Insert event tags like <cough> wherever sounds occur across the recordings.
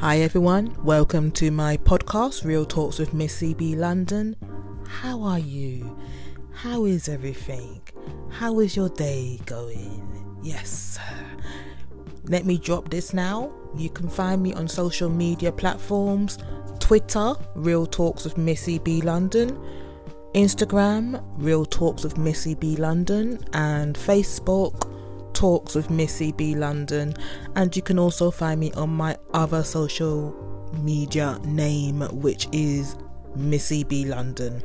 Hi everyone, welcome to my podcast, Real Talks with Missy B London. How are you? How is everything? How is your day going? Yes. Let me drop this now. You can find me on social media platforms Twitter, Real Talks with Missy B London, Instagram, Real Talks with Missy B London, and Facebook, Talks with Missy B London, and you can also find me on my other social media name, which is Missy B London.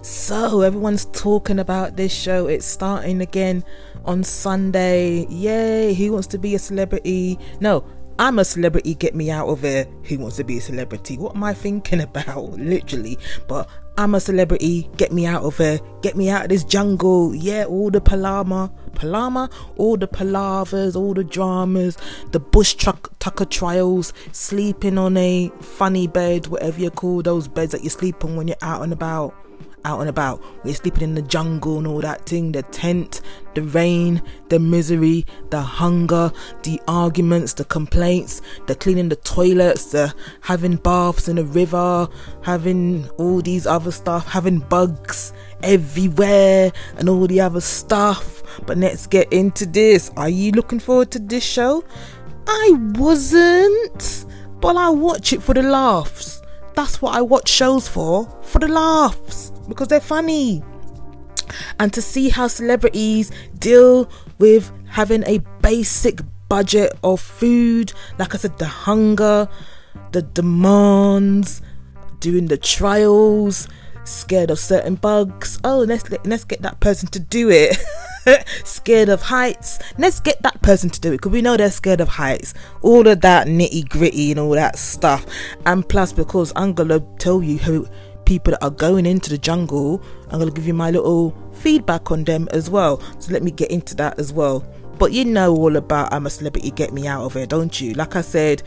So, everyone's talking about this show. It's starting again on Sunday. Yay! Who wants to be a celebrity? No, I'm a celebrity, get me out of here. Who wants to be a celebrity? What am I thinking <laughs> about? Literally. But I'm a celebrity, get me out of here. Get me out of this jungle. Yeah, all the palama, palama, all the palavers, all the dramas, the bush truck tucker trials, sleeping on a funny bed, whatever you call those beds that you sleep on when you're out and about out and about. We're sleeping in the jungle and all that thing, the tent, the rain, the misery, the hunger, the arguments, the complaints, the cleaning the toilets, the having baths in the river, having all these other stuff, having bugs everywhere and all the other stuff. But let's get into this. Are you looking forward to this show? I wasn't, but I watch it for the laughs. That's what I watch shows for, for the laughs because they're funny. And to see how celebrities deal with having a basic budget of food, like I said, the hunger, the demands, doing the trials, scared of certain bugs. Oh, let's let's get that person to do it. <laughs> <laughs> scared of heights. Let's get that person to do it because we know they're scared of heights. All of that nitty gritty and all that stuff. And plus, because I'm gonna tell you who people that are going into the jungle. I'm to give you my little feedback on them as well. So let me get into that as well. But you know all about I'm a celebrity, get me out of here, don't you? Like I said,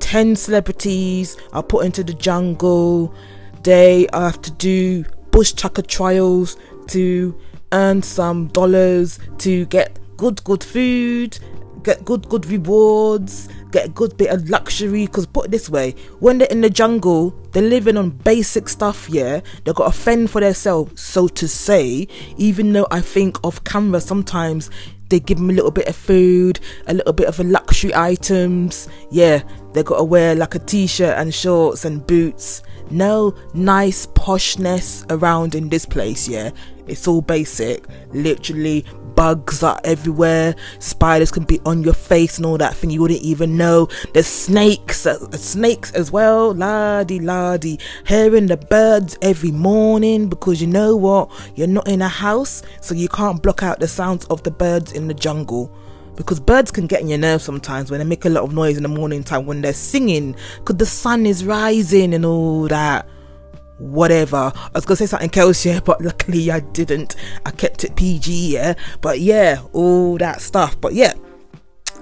10 celebrities are put into the jungle. They have to do bush tucker trials to earn some dollars to get good, good food, get good, good rewards get a good bit of luxury. Because put it this way, when they're in the jungle, they're living on basic stuff. Yeah, they've got to fend for themselves, so to say. Even though I think off camera sometimes they give them a little bit of food, a little bit of a luxury items. Yeah, they got to wear like a t-shirt and shorts and boots. No nice poshness around in this place. Yeah, it's all basic. Literally bugs are everywhere. Spiders can be on your face and all that thing. You wouldn't even know. There's snakes, uh, snakes as well. Lardy, lardy. Hearing the birds every morning because you know what? You're not in a house, so you can't block out the sounds of the birds in the jungle because birds can get in your nerves sometimes when they make a lot of noise in the morning time when they're singing because the sun is rising and all that whatever. I was gonna say something else, yeah, but luckily I didn't. I kept it PG, yeah. But yeah, all that stuff. But yeah,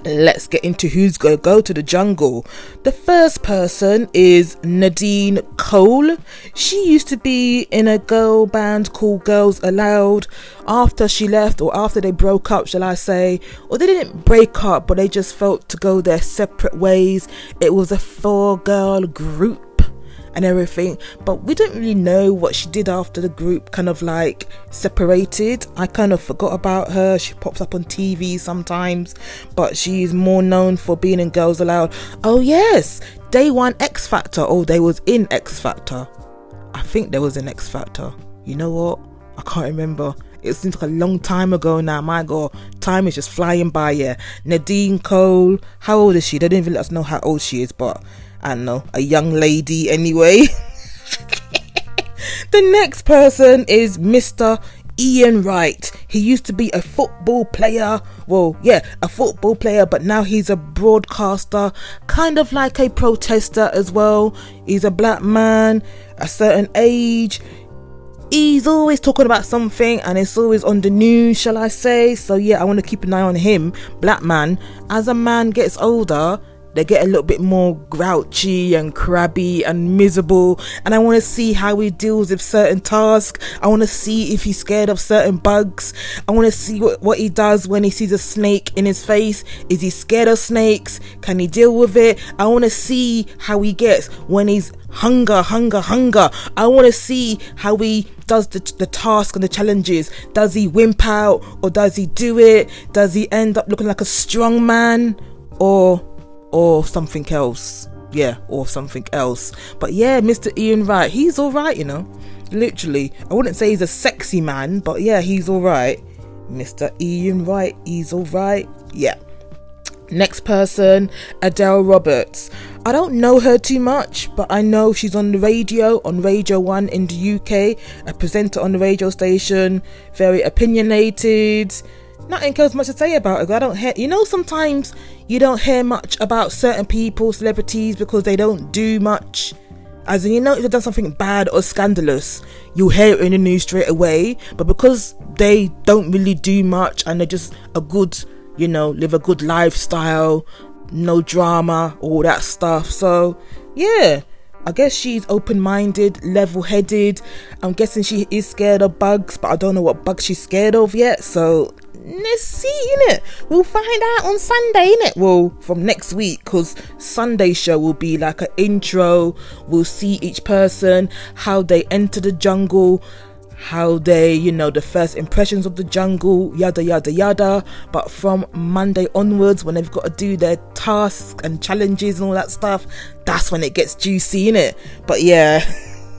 let's get into who's gonna go to the jungle. The first person is Nadine Cole. She used to be in a girl band called Girls Aloud. After she left, or after they broke up, shall I say, or they didn't break up, but they just felt to go their separate ways. It was a four girl group and everything. But we don't really know what she did after the group kind of like separated. I kind of forgot about her. She pops up on TV sometimes, but she's more known for being in Girls Aloud. Oh, yes, Day One X Factor. Oh, they was in X Factor. I think there was an X Factor. You know what? I can't remember. It seems like a long time ago now. My God, time is just flying by. Yeah, Nadine Cole. How old is she? They didn't even let us know how old she is, but I don't know, a young lady anyway. <laughs> the next person is Mr. Ian Wright. He used to be a football player. Well, yeah, a football player, but now he's a broadcaster, kind of like a protester as well. He's a black man, a certain age. He's always talking about something and it's always on the news, shall I say? So, yeah, I want to keep an eye on him, black man. As a man gets older, they get a little bit more grouchy and crabby and miserable. And I want to see how he deals with certain tasks. I want to see if he's scared of certain bugs. I want to see what, what he does when he sees a snake in his face. Is he scared of snakes? Can he deal with it? I want to see how he gets when he's hunger, hunger, hunger. I want to see how he does the, the task and the challenges. Does he wimp out or does he do it? Does he end up looking like a strong man or or something else? Yeah, or something else. But yeah, Mr. Ian Wright, he's all right, you know. Literally, I wouldn't say he's a sexy man, but yeah, he's all right. Mr. Ian Wright, he's all right. Yeah. Next person, Adele Roberts. I don't know her too much, but I know she's on the radio, on Radio 1 in the UK, a presenter on the radio station, very opinionated. Nothing else much to say about her. I don't hear, you know, sometimes you don't hear much about certain people, celebrities, because they don't do much. As in, you know, if they've done something bad or scandalous, you'll hear it in the news straight away. But because they don't really do much and they're just a good you know, live a good lifestyle, no drama, all that stuff. So, yeah, I guess she's open minded, level headed. I'm guessing she is scared of bugs, but I don't know what bugs she's scared of yet. So, let's see, innit? We'll find out on Sunday, innit? Well, from next week, because Sunday show will be like an intro. We'll see each person, how they enter the jungle, how they, you know, the first impressions of the jungle, yada yada yada. But from Monday onwards, when they've got to do their tasks and challenges and all that stuff, that's when it gets juicy, in it. But yeah, <laughs>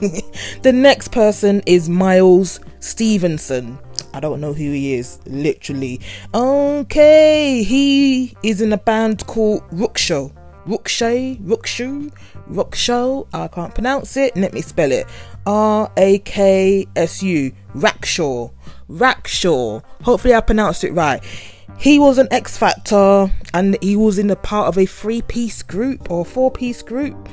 the next person is Myles Stephenson. I don't know who he is, literally. Okay, he is in a band called Rookshow. Rookshay, Rookshoe, Rookshow. I can't pronounce it. Let me spell it. R A K S U. Rakshaw. Rakshaw. Hopefully I pronounced it right. He was an X Factor and he was in a part of a three piece group or four piece group.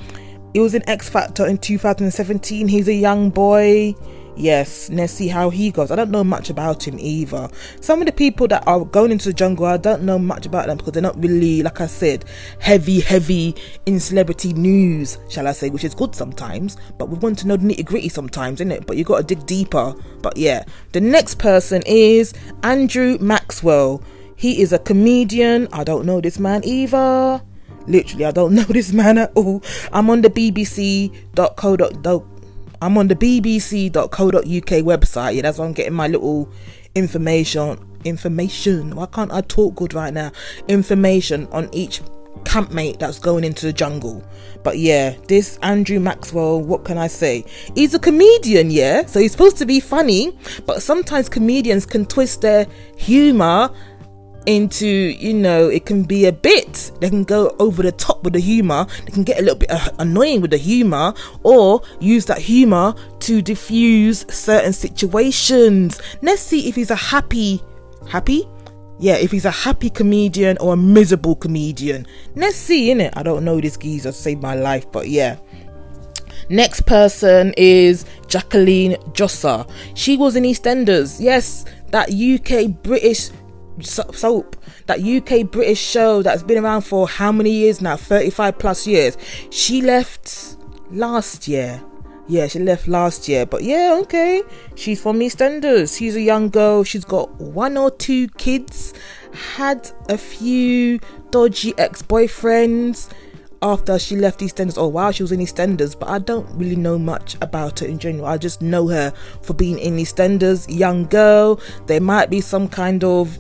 He was in X Factor in 2017. He's a young boy. Yes, let's see how he goes. I don't know much about him either. Some of the people that are going into the jungle, I don't know much about them because they're not really, like I said, heavy, heavy in celebrity news, shall I say, which is good sometimes. But we want to know the nitty gritty sometimes, isn't it? But you got to dig deeper. But yeah, the next person is Andrew Maxwell. He is a comedian. I don't know this man either. Literally, I don't <laughs> know this man at all. I'm on the bbc.co.uk I'm on the bbc.co.uk website. Yeah, that's why I'm getting my little information. Information. Why can't I talk good right now? Information on each campmate that's going into the jungle. But yeah, this Andrew Maxwell, what can I say? He's a comedian, yeah? So he's supposed to be funny, but sometimes comedians can twist their humor into, you know, it can be a bit, they can go over the top with the humor, they can get a little bit uh, annoying with the humor, or use that humor to diffuse certain situations. Let's see if he's a happy, happy? Yeah, if he's a happy comedian or a miserable comedian. Let's see, innit? I don't know this geezer saved my life, but yeah. Next person is Jacqueline Jossa. She was in EastEnders. Yes, that UK British soap, that UK British show that's been around for how many years now? 35 plus years. She left last year. Yeah, she left last year. But yeah, okay. She's from EastEnders. She's a young girl. She's got one or two kids. Had a few dodgy ex boyfriends after she left EastEnders or while she was in EastEnders, but I don't really know much about her in general. I just know her for being in EastEnders, young girl. There might be some kind of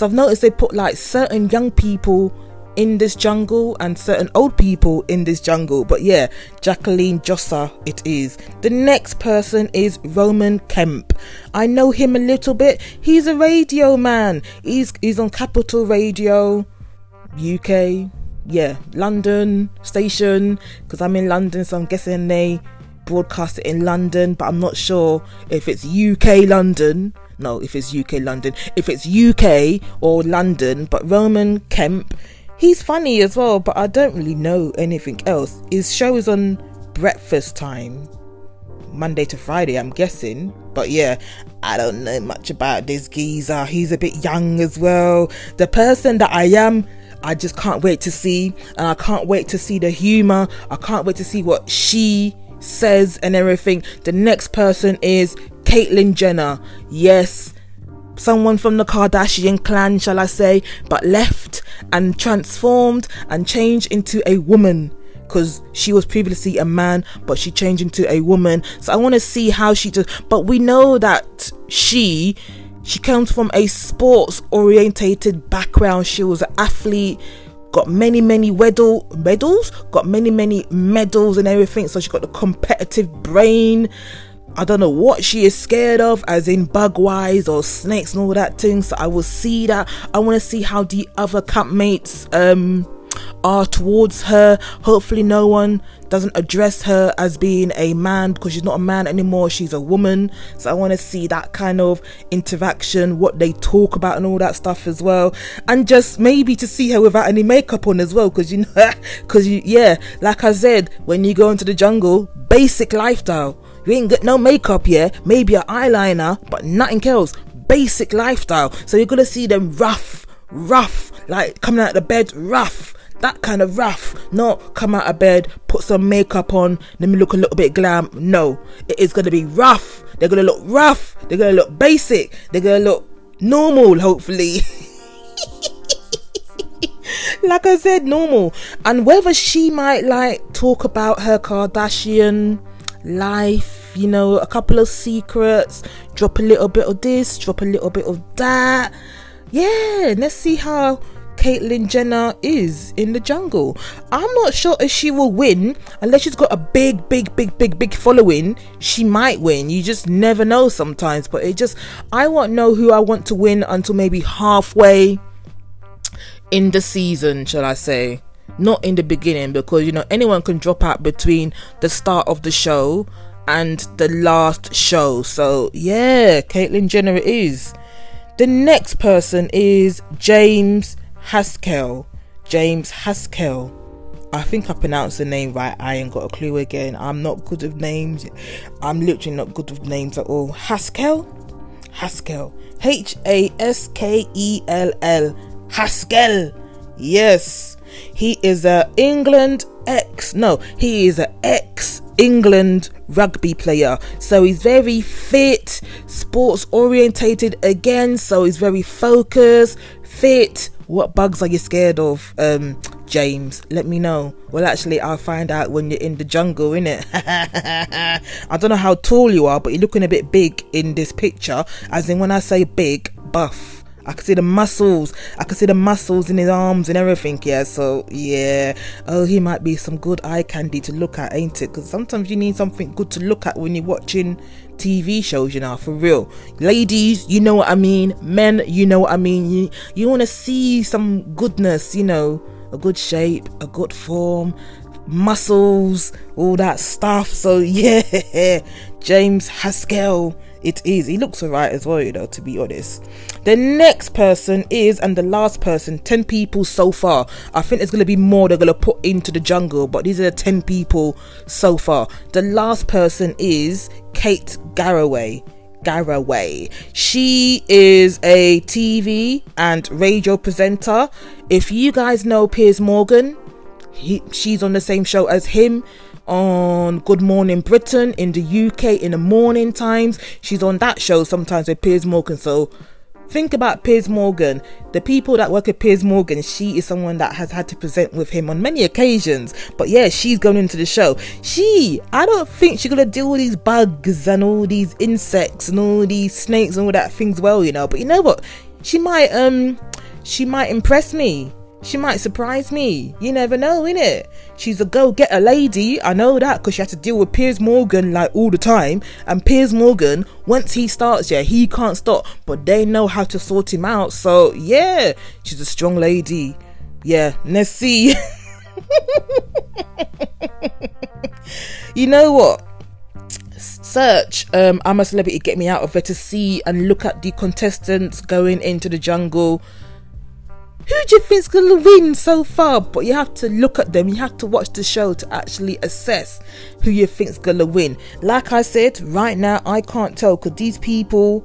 so I've noticed they put like certain young people in this jungle and certain old people in this jungle. But yeah, Jacqueline Jossa it is. The next person is Roman Kemp. I know him a little bit. He's a radio man. He's he's on Capital Radio UK. Yeah, London station because I'm in London, so I'm guessing they broadcast it in London, but I'm not sure if it's UK London no, if it's UK London, if it's UK or London, but Roman Kemp, he's funny as well, but I don't really know anything else. His show is on breakfast time, Monday to Friday, I'm guessing. But yeah, I don't know much about this geezer. He's a bit young as well. The person that I am I just can't wait to see, and I can't wait to see the humor. I can't wait to see what she says and everything. The next person is Caitlyn Jenner. Yes, someone from the Kardashian clan, shall I say, but left and transformed and changed into a woman because she was previously a man, but she changed into a woman. So I want to see how she does. But we know that she she comes from a sports orientated background. She was an athlete, got many many medal medals, got many many medals and everything. So she got the competitive brain. I don't know what she is scared of, as in bug wise or snakes and all that thing. So I will see that. I want to see how the other campmates um are towards her. Hopefully, no one doesn't address her as being a man because she's not a man anymore, she's a woman. So, I want to see that kind of interaction, what they talk about, and all that stuff as well. And just maybe to see her without any makeup on as well because you know, <laughs> because you, yeah, like I said, when you go into the jungle, basic lifestyle. You ain't got no makeup, yeah, maybe an eyeliner, but nothing else. Basic lifestyle. So, you're gonna see them rough, rough, like coming out of the bed rough that kind of rough. Not come out of bed, put some makeup on, let me look a little bit glam. No, it is gonna be rough. They're gonna look rough. They're gonna look basic. They're gonna look normal, hopefully. <laughs> like I said, normal. And whether she might like talk about her Kardashian life, you know, a couple of secrets, drop a little bit of this, drop a little bit of that. Yeah, let's see how Caitlyn Jenner is in the jungle. I'm not sure if she will win unless she's got a big, big, big, big, big following. She might win. You just never know sometimes. But it just, I won't know who I want to win until maybe halfway in the season, shall I say. Not in the beginning because you know anyone can drop out between the start of the show and the last show. So yeah, Caitlyn Jenner is. The next person is James Haskell, James Haskell. I think I pronounced the name right. I ain't got a clue again. I'm not good with names. I'm literally not good with names at all. Haskell? Haskell. H A S K E L L. Haskell. Yes. He is a England ex. No, he is an ex England rugby player. So he's very fit, sports orientated again. So he's very focused, fit, what bugs are you scared of, um, James? Let me know. Well, actually, I'll find out when you're in the jungle, innit? <laughs> I don't know how tall you are, but you're looking a bit big in this picture. As in, when I say big, buff. I can see the muscles. I can see the muscles in his arms and everything. Yeah, so yeah. Oh, he might be some good eye candy to look at, ain't it? Because sometimes you need something good to look at when you're watching TV shows, you know, for real. Ladies, you know what I mean. Men, you know what I mean. You, you want to see some goodness, you know, a good shape, a good form, muscles, all that stuff. So, <laughs> yeah, James Haskell it is. He looks alright as well, you know, to be honest. The next person is, and the last person, 10 people so far. I think there's going to be more they're going to put into the jungle, but these are the 10 people so far. The last person is Kate Garraway. Garraway. She is a TV and radio presenter. If you guys know Piers Morgan, he, she's on the same show as him on Good Morning Britain in the UK in the morning times. She's on that show sometimes with Piers Morgan. So think about Piers Morgan. The people that work at Piers Morgan, she is someone that has had to present with him on many occasions. But yeah, she's going into the show. She, I don't think she's gonna deal with these bugs and all these insects and all these snakes and all that things well, you know. But you know what? She might um she might impress me she might surprise me. You never know, innit? She's a go getter lady. I know that because she has to deal with Piers Morgan like all the time. And Piers Morgan, once he starts, yeah, he can't stop. But they know how to sort him out. So, yeah, she's a strong lady. Yeah, let's <laughs> see. you know what? search um, I'm a celebrity get me out of it to see and look at the contestants going into the jungle who do you think's gonna win so far? But you have to look at them, you have to watch the show to actually assess who you think's gonna win. Like I said, right now I can't tell because these people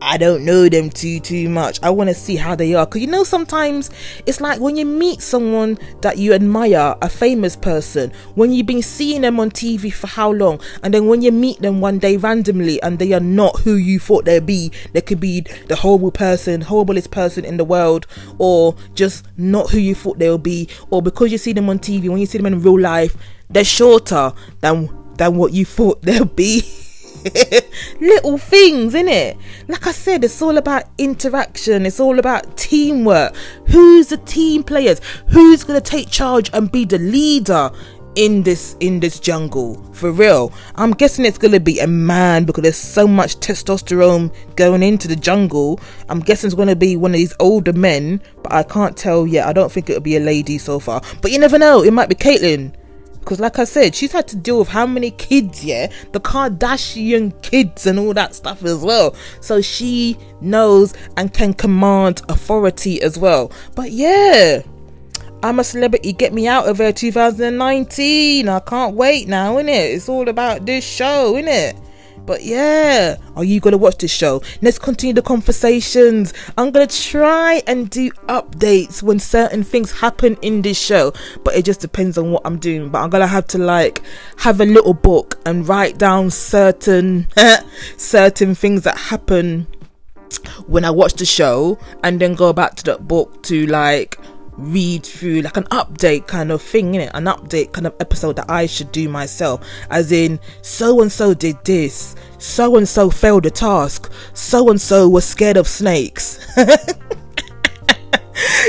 I don't know them too too much. I want to see how they are because you know sometimes it's like when you meet someone that you admire, a famous person, when you've been seeing them on TV for how long, and then when you meet them one day randomly and they are not who you thought they'd be, they could be the horrible person, horriblest person in the world, or just not who you thought they'll be, or because you see them on TV, when you see them in real life, they're shorter than than what you thought they'll be. <laughs> <laughs> little things in it like i said it's all about interaction. It's all about teamwork. Who's the team players? Who's to take charge and be the leader in this in this jungle? For real. I'm guessing it's gonna be a man because there's so much testosterone going into the jungle. I'm guessing it's gonna be one of these older men but i can't tell yet. I don't think it'll be a lady so far. But you never know. It might be caitlyn because like i said she's had to deal with how many kids yeah the kardashian kids and all that stuff as well so she knows and can command authority as well but yeah I'm a celebrity, get me out of here 2019. I can't wait now, innit? It's all about this show, innit? But yeah, are you gonna watch this show? Let's continue the conversations. I'm gonna try and do updates when certain things happen in this show, but it just depends on what I'm doing. But I'm gonna have to like have a little book and write down certain <laughs> certain things that happen when I watch the show and then go back to that book to like read through like an update kind of thing in it an update kind of episode that i should do myself. As in so and so did this. So and so failed a task. So and so was scared of snakes. <laughs>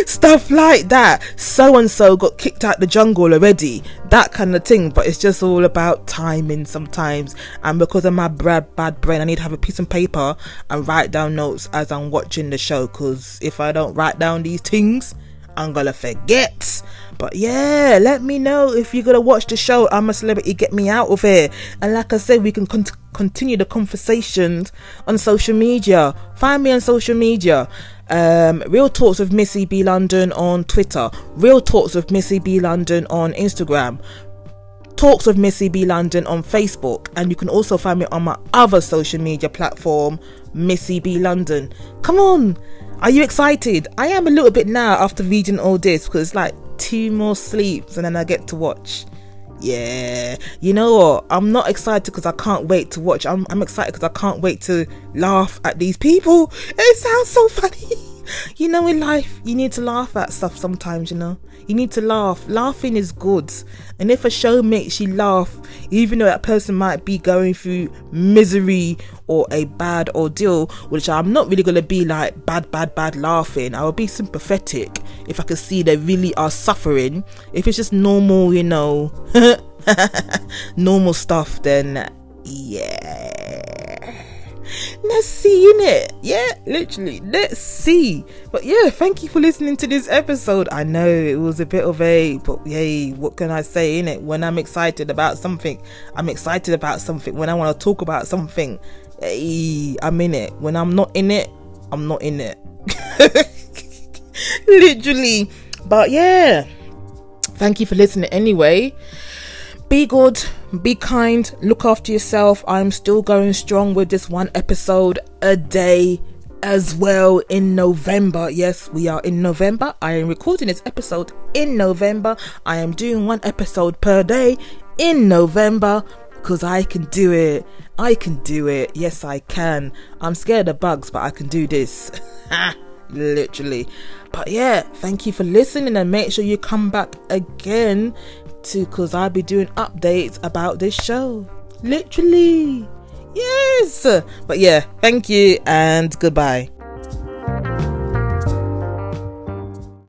Stuff like that. So and so got kicked out the jungle already. That kind of thing. But it's just all about timing sometimes. And because of my bad bad brain i need to have a piece of paper and write down notes as i'm watching the show. Because if i don't write down these things I'm gonna forget. But yeah, let me know if you're gonna watch the show. I'm a celebrity, get me out of here. And like I said, we can con- continue the conversations on social media. Find me on social media. Um, Real Talks with Missy B London on Twitter. Real Talks with Missy B London on Instagram. Talks with Missy B London on Facebook, and you can also find me on my other social media platform, Missy B London. Come on, are you excited? I am a little bit now after reading all this because it's like two more sleeps and then I get to watch. Yeah, you know what? I'm not excited because I can't wait to watch. I'm, I'm excited because I can't wait to laugh at these people. It sounds so funny. <laughs> you know, in life, you need to laugh at stuff sometimes, you know. You need to laugh. Laughing is good. And if a show makes you laugh, even though that person might be going through misery or a bad ordeal, which I'm not really going to be like bad, bad, bad laughing, I will be sympathetic if I can see they really are suffering. If it's just normal, you know, <laughs> normal stuff, then yeah let's see in it yeah literally let's see. But yeah thank you for listening to this episode. I know it was a bit of a but yay what can i say in it when i'm excited about something i'm excited about something. When i want to talk about something hey i'm in it. When i'm not in it i'm not in it. <laughs> Literally. But yeah thank you for listening anyway. Be good, be kind, look after yourself. I'm still going strong with this one episode a day as well in November. Yes, we are in November. I am recording this episode in November. I am doing one episode per day in November because I can do it. I can do it. Yes, I can. I'm scared of bugs, but I can do this. <laughs> Literally. But yeah, thank you for listening and make sure you come back again to because I'll be doing updates about this show. Literally. Yes. But yeah, thank you and goodbye.